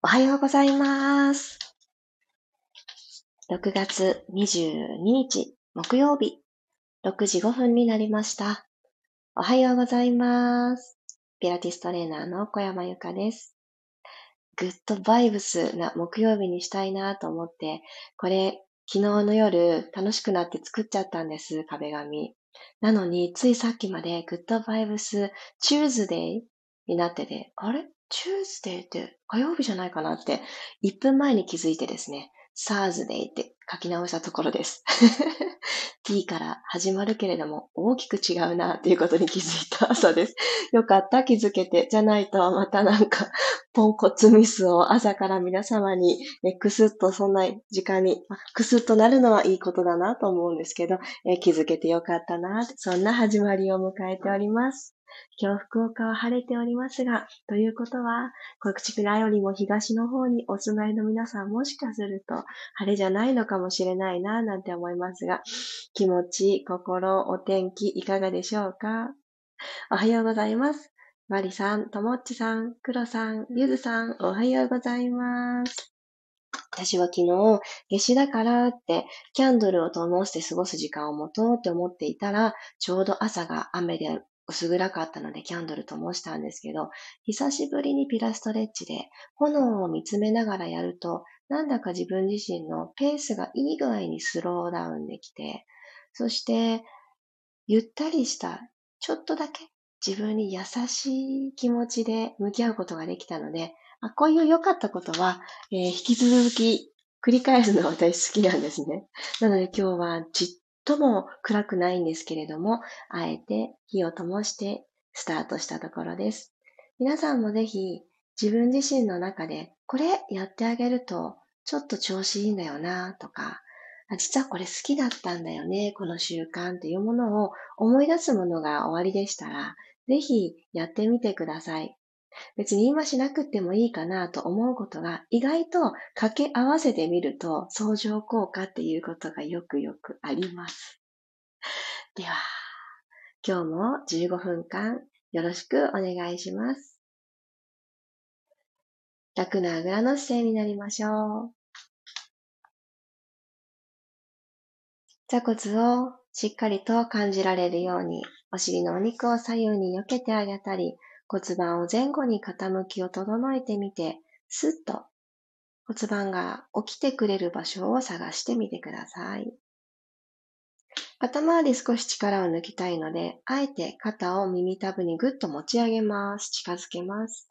おはようございます。6月22日木曜日6時5分になりました。おはようございます。ピラティストレーナーの小山由かです。グッドバイブスな木曜日にしたいなと思って、これ昨日の夜楽しくなって作っちゃったんです、壁紙。なのに、ついさっきまでグッドバイブスチューズデイになってて、あれ？チューズデーって火曜日じゃないかなって1分前に気づいてですね、サーズデーって書き直したところです。t から始まるけれども大きく違うなっていうことに気づいた朝です。よかった、気づけて。じゃないとまたなんかポンコツミスを朝から皆様に、ね、くすっとそんな時間に、くすっとなるのはいいことだなと思うんですけど、え気づけてよかったな、そんな始まりを迎えております。今日福岡は晴れておりますが、ということは、こちらよりも東の方にお住まいの皆さんもしかすると晴れじゃないのかもしれないな、なんて思いますが、気持ち、心、お天気いかがでしょうか？おはようございます。マリさん、ともっちさん、クロさん、ゆずさん、おはようございます。私は昨日、夏至だからって、キャンドルを灯して過ごす時間を持とうって思っていたら、ちょうど朝が雨で薄暗かったのでキャンドル灯したんですけど、久しぶりにピラストレッチで炎を見つめながらやると、なんだか自分自身のペースがいい具合にスローダウンできて、そして、ゆったりした、ちょっとだけ自分に優しい気持ちで向き合うことができたので、あこういう良かったことは、えー、引き続き繰り返すのは私好きなんですね。なので今日はじっとも暗くないんですけれども、あえて火を灯してスタートしたところです。皆さんもぜひ自分自身の中でこれやってあげるとちょっと調子いいんだよなとか、実はこれ好きだったんだよね、この習慣というものを思い出すものが終わりでしたら、ぜひやってみてください。別に今しなくてもいいかなと思うことが意外と掛け合わせてみると相乗効果っていうことがよくよくあります。では、今日も15分間よろしくお願いします。楽なあぐらの姿勢になりましょう。座骨をしっかりと感じられるように、お尻のお肉を左右に避けてあげたり、骨盤を前後に傾きを整えてみて、スッと骨盤が起きてくれる場所を探してみてください。肩周り少し力を抜きたいので、あえて肩を耳たぶにぐっと持ち上げます。近づけます。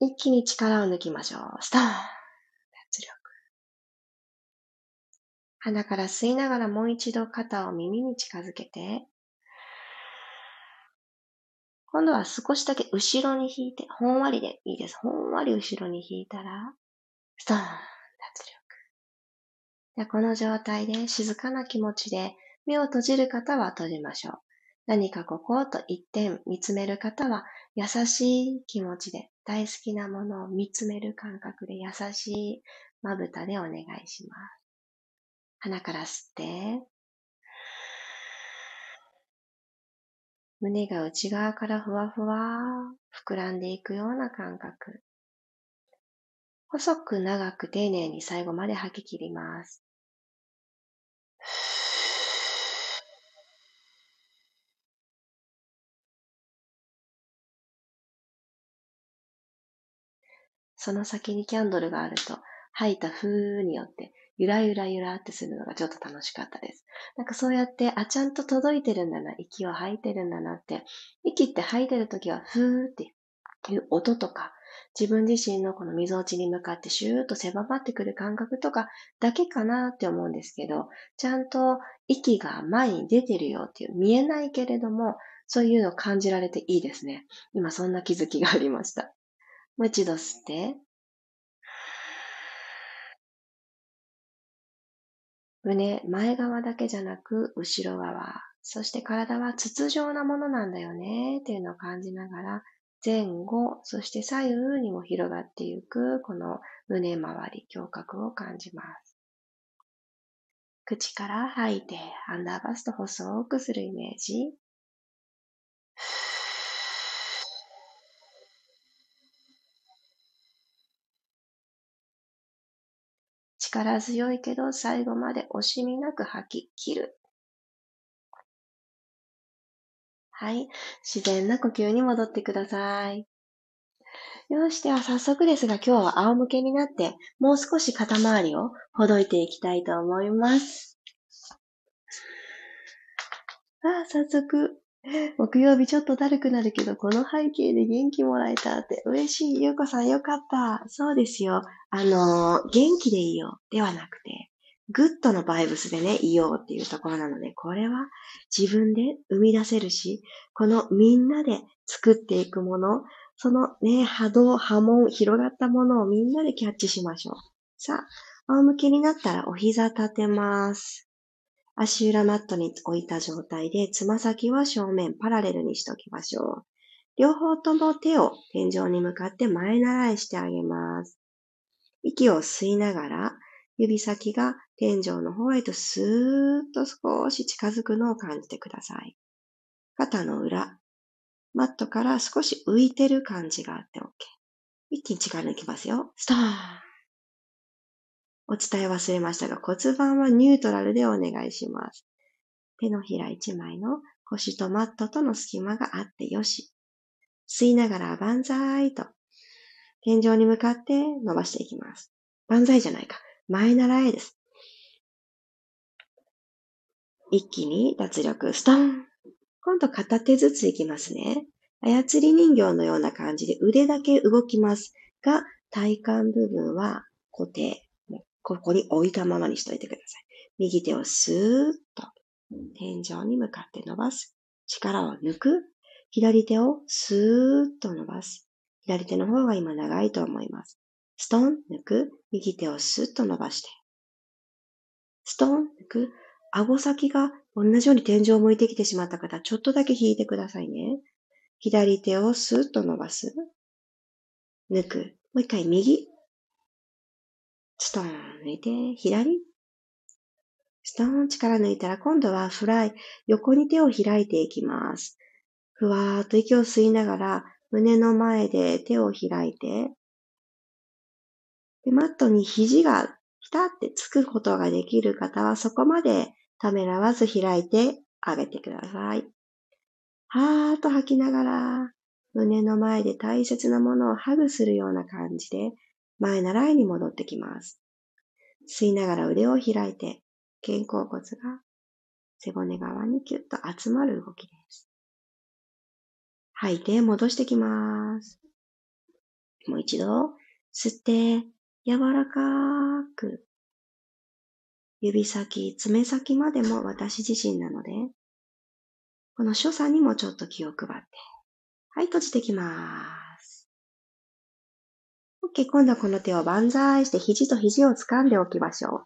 一気に力を抜きましょう。ストーン脱力。鼻から吸いながらもう一度肩を耳に近づけて、今度は少しだけ後ろに引いて、ほんわりでいいです。ほんわり後ろに引いたら、ストーン、脱力。でこの状態で静かな気持ちで目を閉じる方は閉じましょう。何かここと一点見つめる方は優しい気持ちで大好きなものを見つめる感覚で優しいまぶたでお願いします。鼻から吸って、胸が内側からふわふわ膨らんでいくような感覚。細く長く丁寧に最後まで吐き切ります。その先にキャンドルがあると、吐いた風によってゆらゆらゆらってするのがちょっと楽しかったです。なんかそうやって、あ、ちゃんと届いてるんだな、息を吐いてるんだなって、息って吐いてるときは、ふーっていう音とか、自分自身のこの溝落ちに向かってシューッと狭まってくる感覚とかだけかなって思うんですけど、ちゃんと息が前に出てるよっていう、見えないけれども、そういうのを感じられていいですね。今そんな気づきがありました。もう一度吸って、胸、前側だけじゃなく、後ろ側。そして体は筒状なものなんだよね、っていうのを感じながら、前後、そして左右にも広がっていく、この胸周り、胸郭を感じます。口から吐いて、アンダーバスト細くするイメージ。力強いけど最後まで惜しみなく吐き切る。はい。自然な呼吸に戻ってください。よし、では早速ですが今日は仰向けになってもう少し肩周りをほどいていきたいと思います。ああ、早速、木曜日ちょっとだるくなるけど、この背景で元気もらえたって嬉しい。ゆうこさんよかった。そうですよ。あのー、元気でいいよ。ではなくて、グッドのバイブスでね、いようっていうところなので、これは自分で生み出せるし、このみんなで作っていくもの、そのね、波動、波紋、広がったものをみんなでキャッチしましょう。さあ、仰向けになったらお膝立てます。足裏マットに置いた状態で、つま先は正面パラレルにしておきましょう。両方とも手を天井に向かって前習いしてあげます。息を吸いながら、指先が天井の方へとスーッと少し近づくのを感じてください。肩の裏、マットから少し浮いてる感じがあって OK。一気に力抜きますよ。スターンお伝え忘れましたが骨盤はニュートラルでお願いします。手のひら一枚の腰とマットとの隙間があってよし。吸いながら万歳と天井に向かって伸ばしていきます。万歳じゃないか。前習えです。一気に脱力、ストン今度片手ずついきますね。操り人形のような感じで腕だけ動きますが、体幹部分は固定。ここに置いたままにしといてください。右手をスーッと天井に向かって伸ばす。力を抜く。左手をスーッと伸ばす。左手の方が今長いと思います。ストン、抜く。右手をスーッと伸ばして。ストン、抜く。顎先が同じように天井を向いてきてしまった方、ちょっとだけ引いてくださいね。左手をスーッと伸ばす。抜く。もう一回右。ストーン抜いて、左。ストーン力抜いたら今度はフライ、横に手を開いていきます。ふわーっと息を吸いながら胸の前で手を開いて、でマットに肘がピタってつくことができる方はそこまでためらわず開いてあげてください。はーっと吐きながら胸の前で大切なものをハグするような感じで前習いに戻ってきます。吸いながら腕を開いて、肩甲骨が背骨側にキュッと集まる動きです。吐いて戻してきます。もう一度、吸って、柔らかく。指先、爪先までも私自身なので、この所作にもちょっと気を配って。はい、閉じてきます。OK、今度はこの手を万歳して肘と肘を掴んでおきましょう。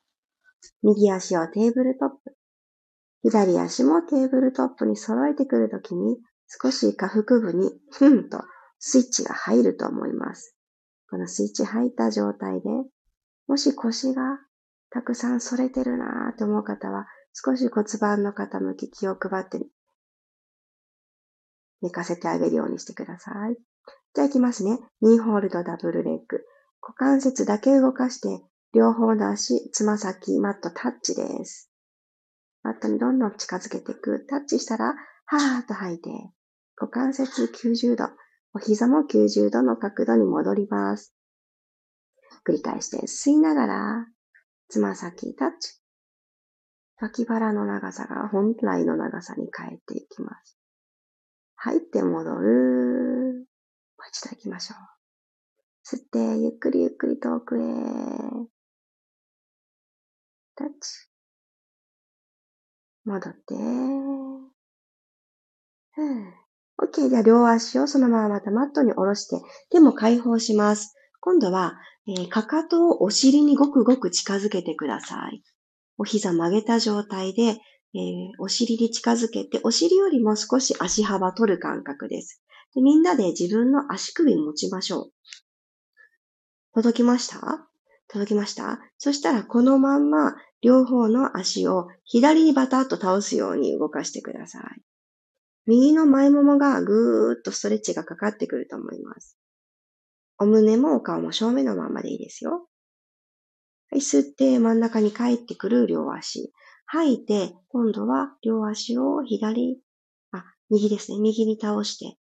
右足をテーブルトップ。左足もテーブルトップに揃えてくるときに、少し下腹部に、ふんとスイッチが入ると思います。このスイッチ入った状態で、もし腰がたくさん反れてるなーと思う方は、少し骨盤の傾き気を配って寝かせてあげるようにしてください。じゃあ行きますね。ニーホールドダブルレッグ。股関節だけ動かして、両方の足、つま先、マットタッチです。マットにどんどん近づけていく。タッチしたら、はーっと吐いて、股関節90度、お膝も90度の角度に戻ります。繰り返して、吸いながら、つま先タッチ。脇腹の長さが本来の長さに変えていきます。入って戻る。もう一度行きましょう。吸って、ゆっくりゆっくり遠くへ。タッチ。戻って。OK。では、両足をそのまままたマットに下ろして、手も解放します。今度は、えー、かかとをお尻にごくごく近づけてください。お膝曲げた状態で、えー、お尻に近づけて、お尻よりも少し足幅取る感覚です。でみんなで自分の足首持ちましょう。届きました？届きました？そしたらこのまんま両方の足を左にバタッと倒すように動かしてください。右の前ももがぐーっとストレッチがかかってくると思います。お胸もお顔も正面のままでいいですよ。はい、吸って真ん中に帰ってくる両足。吐いて、今度は両足を左、あ、右ですね。右に倒して、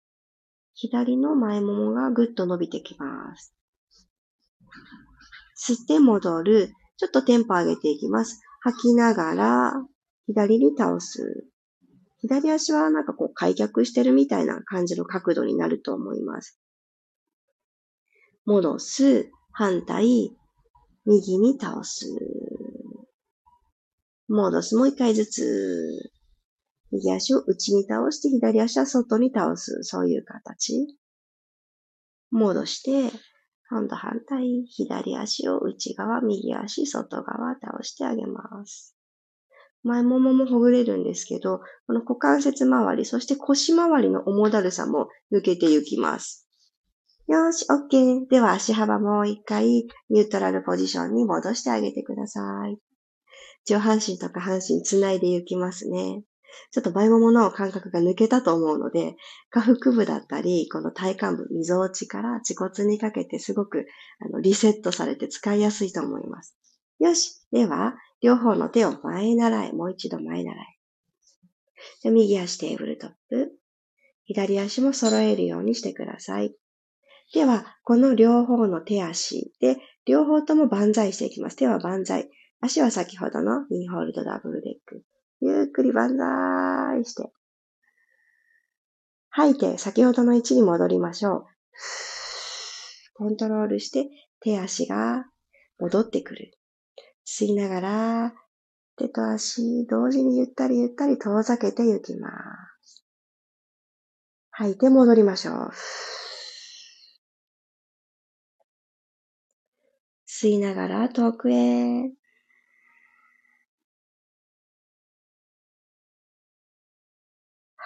左の前ももがぐっと伸びてきます。吸って戻る。ちょっとテンポ上げていきます。吐きながら、左に倒す。左足はなんかこう開脚してるみたいな感じの角度になると思います。戻す。反対。右に倒す。戻す。もう一回ずつ。右足を内に倒して、左足は外に倒す。そういう形。戻して、今度反対。左足を内側、右足、外側倒してあげます。前もももほぐれるんですけど、この股関節周り、そして腰周りの重だるさも抜けていきます。よし、OK。では足幅もう一回ニュートラルポジションに戻してあげてください。上半身とか半身つないでいきますね。ちょっと前ももの感覚が抜けたと思うので、下腹部だったり、この体幹部、溝落ちから恥骨にかけてすごくあのリセットされて使いやすいと思います。よし。では、両方の手を前習い。もう一度前習い。じゃ右足テーブルトップ。左足も揃えるようにしてください。では、この両方の手足で、両方とも万歳していきます。手は万歳。足は先ほどのニーホールドダブルレッグ。ゆっくり万歳して。吐いて、先ほどの位置に戻りましょう。コントロールして、手足が戻ってくる。吸いながら、手と足、同時にゆったりゆったり遠ざけていきます。吐いて戻りましょう。吸いながら遠くへ。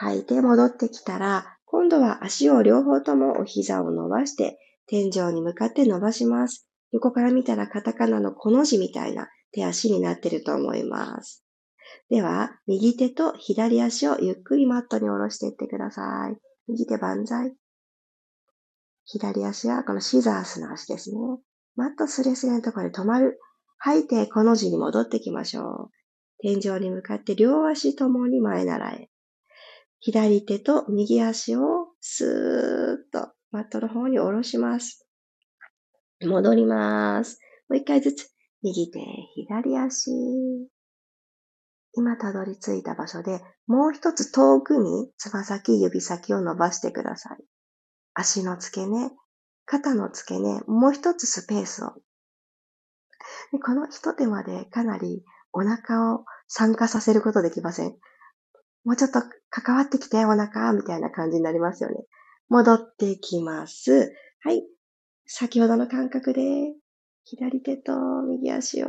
吐いて戻ってきたら、今度は足を両方ともお膝を伸ばして、天井に向かって伸ばします。横から見たらカタカナのこの字みたいな手足になってると思います。では、右手と左足をゆっくりマットに下ろしていってください。右手万歳。左足はこのシザースの足ですね。マットスレスレのところで止まる。吐いてこの字に戻ってきましょう。天井に向かって両足ともに前習え。左手と右足をスーッとマットの方に下ろします。戻ります。もう一回ずつ。右手、左足。今たどり着いた場所でもう一つ遠くにつま先、指先を伸ばしてください。足の付け根、肩の付け根、もう一つスペースを。でこの一手間でかなりお腹を参加させることできませんもうちょっと関わってきて、お腹、みたいな感じになりますよね。戻ってきます。はい。先ほどの感覚で、左手と右足を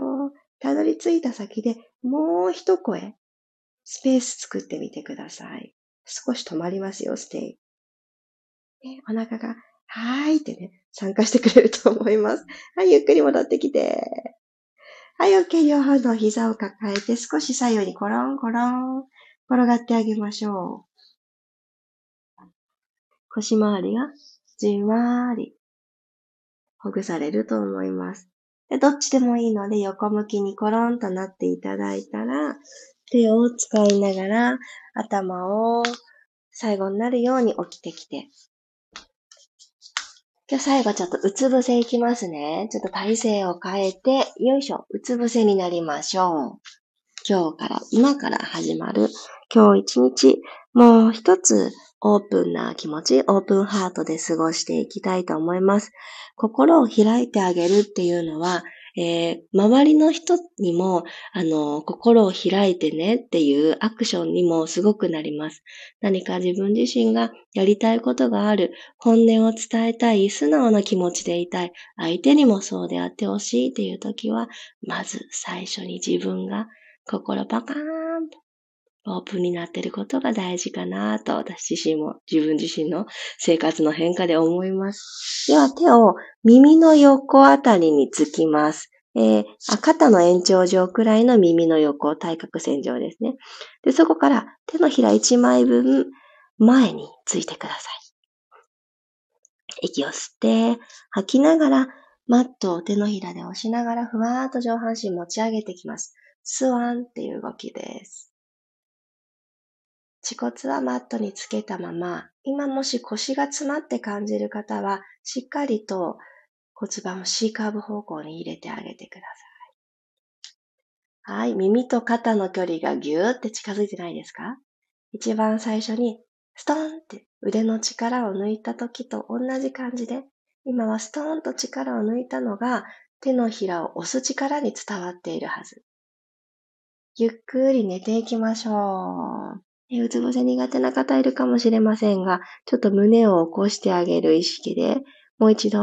たどり着いた先でもう一声、スペース作ってみてください。少し止まりますよ、ステイ。お腹が、はーいってね、参加してくれると思います。はい、ゆっくり戻ってきて。はい、OK。両方の膝を抱えて少し左右にコロンコロン。転がってあげましょう。腰回りがじんわりほぐされると思います。でどっちでもいいので横向きにコロンとなっていただいたら手を使いながら頭を最後になるように起きてきて。今日最後ちょっとうつ伏せいきますね。ちょっと体勢を変えて、よいしょ、うつ伏せになりましょう。今日から、今から始まる今日一日、もう一つオープンな気持ち、オープンハートで過ごしていきたいと思います。心を開いてあげるっていうのは、えー、周りの人にも、あの、心を開いてねっていうアクションにもすごくなります。何か自分自身がやりたいことがある、本音を伝えたい、素直な気持ちでいたい、相手にもそうであってほしいっていう時は、まず最初に自分が心パカーンとオープンになっていることが大事かなと私自身も自分自身の生活の変化で思います。では手を耳の横あたりにつきます。えー、肩の延長上くらいの耳の横、対角線上ですね。で、そこから手のひら1枚分前についてください。息を吸って吐きながらマットを手のひらで押しながらふわーっと上半身持ち上げてきます。スワンっていう動きです。恥骨はマットにつけたまま、今もし腰が詰まって感じる方は、しっかりと骨盤を C カーブ方向に入れてあげてください。はい。耳と肩の距離がぎゅーって近づいてないですか？一番最初にストーンって腕の力を抜いた時と同じ感じで、今はストーンと力を抜いたのが手のひらを押す力に伝わっているはず。ゆっくり寝ていきましょう。うつ伏せ苦手な方いるかもしれませんが、ちょっと胸を起こしてあげる意識で、もう一度、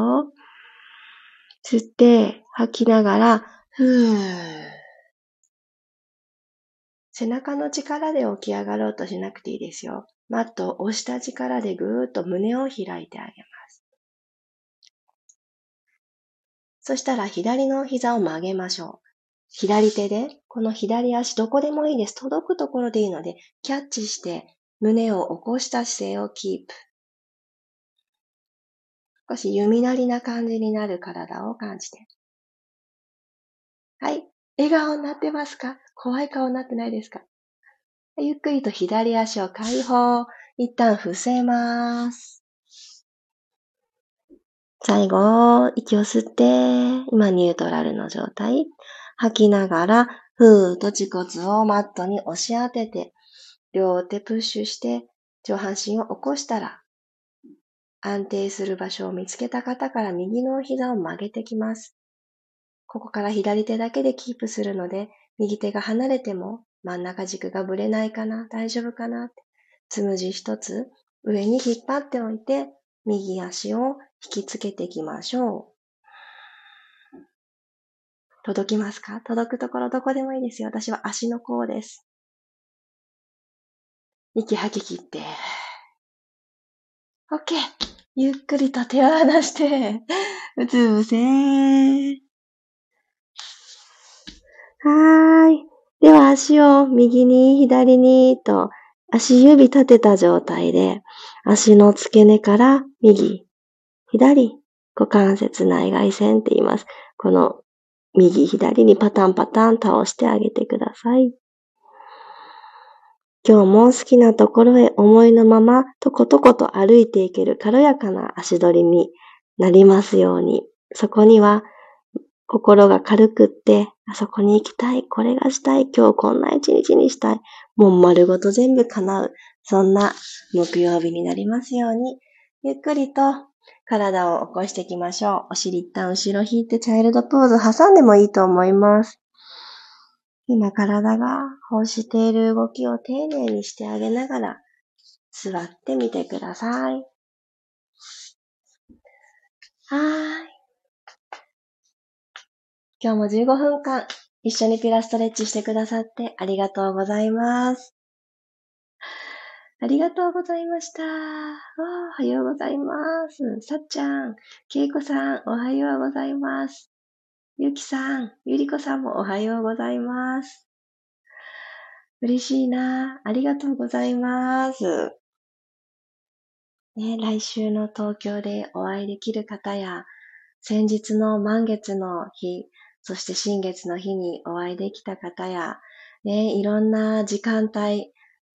吸って吐きながら、ふー。背中の力で起き上がろうとしなくていいですよ。マットを押した力でぐーっと胸を開いてあげます。そしたら左の膝を曲げましょう。左手で、この左足どこでもいいです。届くところでいいので、キャッチして胸を起こした姿勢をキープ。少し弓なりな感じになる体を感じて。はい。笑顔になってますか？怖い顔になってないですか？ゆっくりと左足を解放。一旦伏せます。最後、息を吸って、今ニュートラルの状態。吐きながら、ふーっと恥骨をマットに押し当てて、両手プッシュして上半身を起こしたら、安定する場所を見つけた方から右の膝を曲げてきます。ここから左手だけでキープするので、右手が離れても真ん中軸がぶれないかな大丈夫かなつむじ一つ上に引っ張っておいて、右足を引きつけていきましょう。届きますか？届くところどこでもいいですよ。私は足の甲です。息吐き切って。OK! ゆっくりと手を離して、うつ伏せはーい。では足を右に左にと足指立てた状態で足の付け根から右、左、股関節内外線って言います。この右左にパタンパタン倒してあげてください。今日も好きなところへ思いのままとことこと歩いていける軽やかな足取りになりますように。そこには心が軽くって、あそこに行きたい、これがしたい、今日こんな一日にしたい、もう丸ごと全部叶う、そんな木曜日になりますように、ゆっくりと体を起こしていきましょう。お尻一旦後ろ引いてチャイルドポーズ挟んでもいいと思います。今体が欲している動きを丁寧にしてあげながら座ってみてください。はい。今日も15分間一緒にピラストレッチしてくださってありがとうございます。ありがとうございました。おはようございます。さっちゃん、けいこさん、おはようございます。ゆきさん、ゆりこさんもおはようございます。嬉しいな。ありがとうございます。ね、来週の東京でお会いできる方や、先日の満月の日、そして新月の日にお会いできた方や、ね、いろんな時間帯、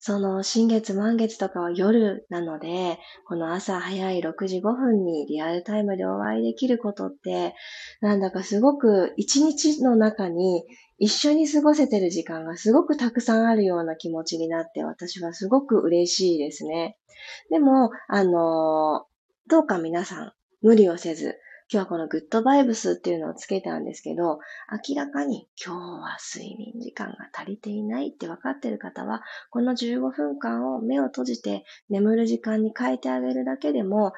その新月満月とかは夜なので、この朝早い6時5分にリアルタイムでお会いできることって、なんだかすごく一日の中に一緒に過ごせてる時間がすごくたくさんあるような気持ちになって私はすごく嬉しいですね。でも、あの、どうか皆さん無理をせず、今日はこのグッドバイブスっていうのをつけたんですけど、明らかに今日は睡眠時間が足りていないって分かってる方は、この15分間を目を閉じて眠る時間に変えてあげるだけでも、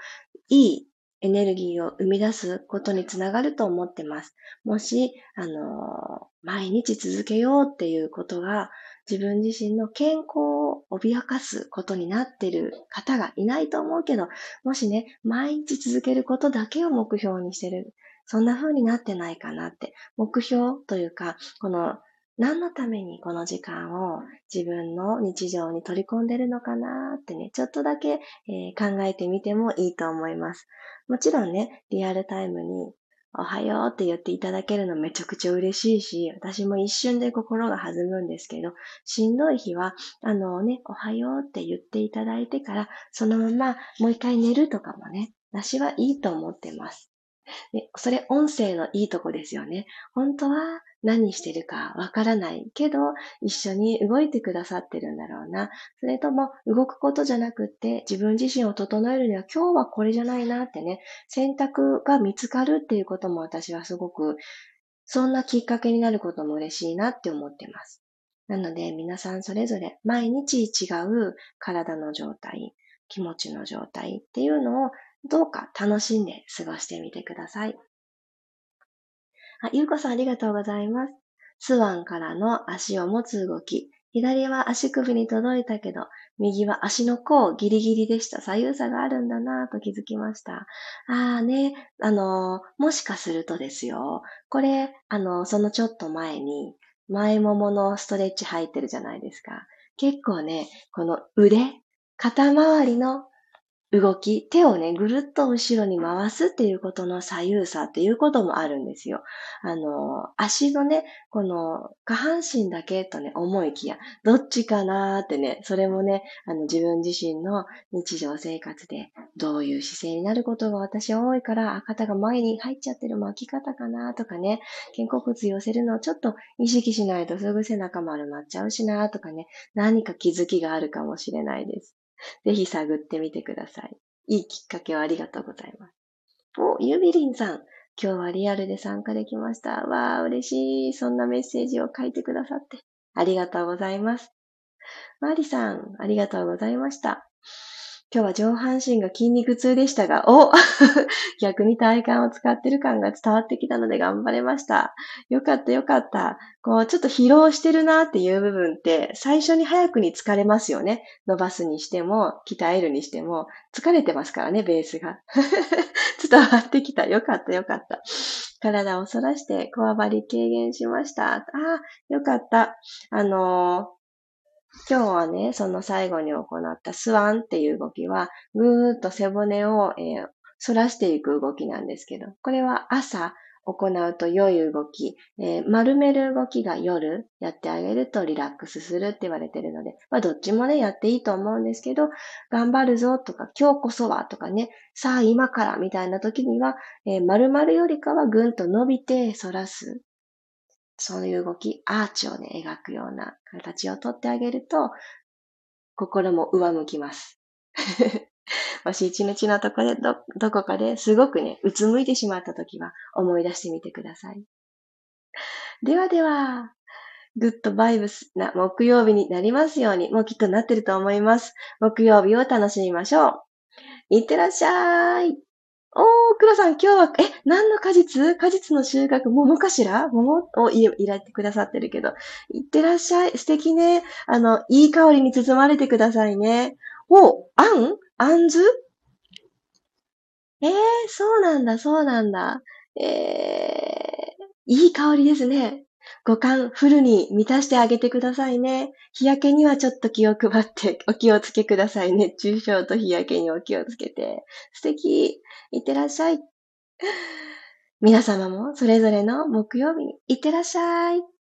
いいエネルギーを生み出すことにつながると思ってます。もし、あの、毎日続けようっていうことが自分自身の健康を脅かすことになっている方がいないと思うけど、もしね、毎日続けることだけを目標にしてる、そんな風になってないかなって、目標というか、この何のためにこの時間を自分の日常に取り込んでるのかなってね、ちょっとだけ、えー、考えてみてもいいと思います。もちろんね、リアルタイムにおはようって言っていただけるのめちゃくちゃ嬉しいし、私も一瞬で心が弾むんですけど、しんどい日は、あのね、おはようって言っていただいてから、そのままもう一回寝るとかもね、私はいいと思ってます。でそれ音声のいいとこですよね。本当は何してるかわからないけど、一緒に動いてくださってるんだろうな。それとも、動くことじゃなくて、自分自身を整えるには今日はこれじゃないなってね、選択が見つかるっていうことも私はすごく、そんなきっかけになることも嬉しいなって思ってます。なので、皆さんそれぞれ毎日違う体の状態、気持ちの状態っていうのをどうか楽しんで過ごしてみてください。あ、ゆうこさんありがとうございます。スワンからの足を持つ動き。左は足首に届いたけど、右は足の甲ギリギリでした。左右差があるんだなぁと気づきました。あーね、あのー、もしかするとですよ。これ、あのー、そのちょっと前に、前もものストレッチ入ってるじゃないですか。結構ね、この腕、肩周りの動き、手をね、ぐるっと後ろに回すっていうことの左右差っていうこともあるんですよ。あの、足のね、この下半身だけとね、思いきや、どっちかなーってね、それもね、あの自分自身の日常生活でどういう姿勢になることが私は多いから、肩が前に入っちゃってる巻き方かなーとかね、肩甲骨寄せるのをちょっと意識しないとすぐ背中丸まっちゃうしなーとかね、何か気づきがあるかもしれないです。ぜひ探ってみてください。いいきっかけをありがとうございます。お、ゆびりんさん。今日はリアルで参加できました。わー、嬉しい。そんなメッセージを書いてくださって。ありがとうございます。マリさん、ありがとうございました。今日は上半身が筋肉痛でしたが、お 逆に体幹を使ってる感が伝わってきたので頑張れました。よかったよかった。こう、ちょっと疲労してるなっていう部分って、最初に早くに疲れますよね。伸ばすにしても、鍛えるにしても、疲れてますからね、ベースが。伝わってきた。よかったよかった。体を反らして、こわばり軽減しました。ああ、よかった。あのー今日はね、その最後に行ったスワンっていう動きは、ぐーっと背骨を、えー、反らしていく動きなんですけど、これは朝行うと良い動き、えー、丸める動きが夜やってあげるとリラックスするって言われてるので、まあどっちもね、やっていいと思うんですけど、頑張るぞとか、今日こそはとかね、さあ今からみたいな時には、えー、丸々よりかはぐんと伸びて反らす。そういう動き、アーチをね、描くような形をとってあげると、心も上向きます。もし一日のとこでど、どこかですごくね、うつむいてしまった時は思い出してみてください。ではでは、グッドバイブスな木曜日になりますように、もうきっとなってると思います。木曜日を楽しみましょう。いってらっしゃい。おー、黒さん、今日は、え、何の果実？果実の収穫、桃かしら？桃？をいらってくださってるけど。いってらっしゃい。素敵ね。あの、いい香りに包まれてくださいね。お、あん？あんず？えー、そうなんだ、そうなんだ。えー、いい香りですね。五感フルに満たしてあげてくださいね。日焼けにはちょっと気を配って お気をつけくださいね。中傷と日焼けにお気をつけて。素敵。いってらっしゃい。皆様もそれぞれの木曜日にいってらっしゃい。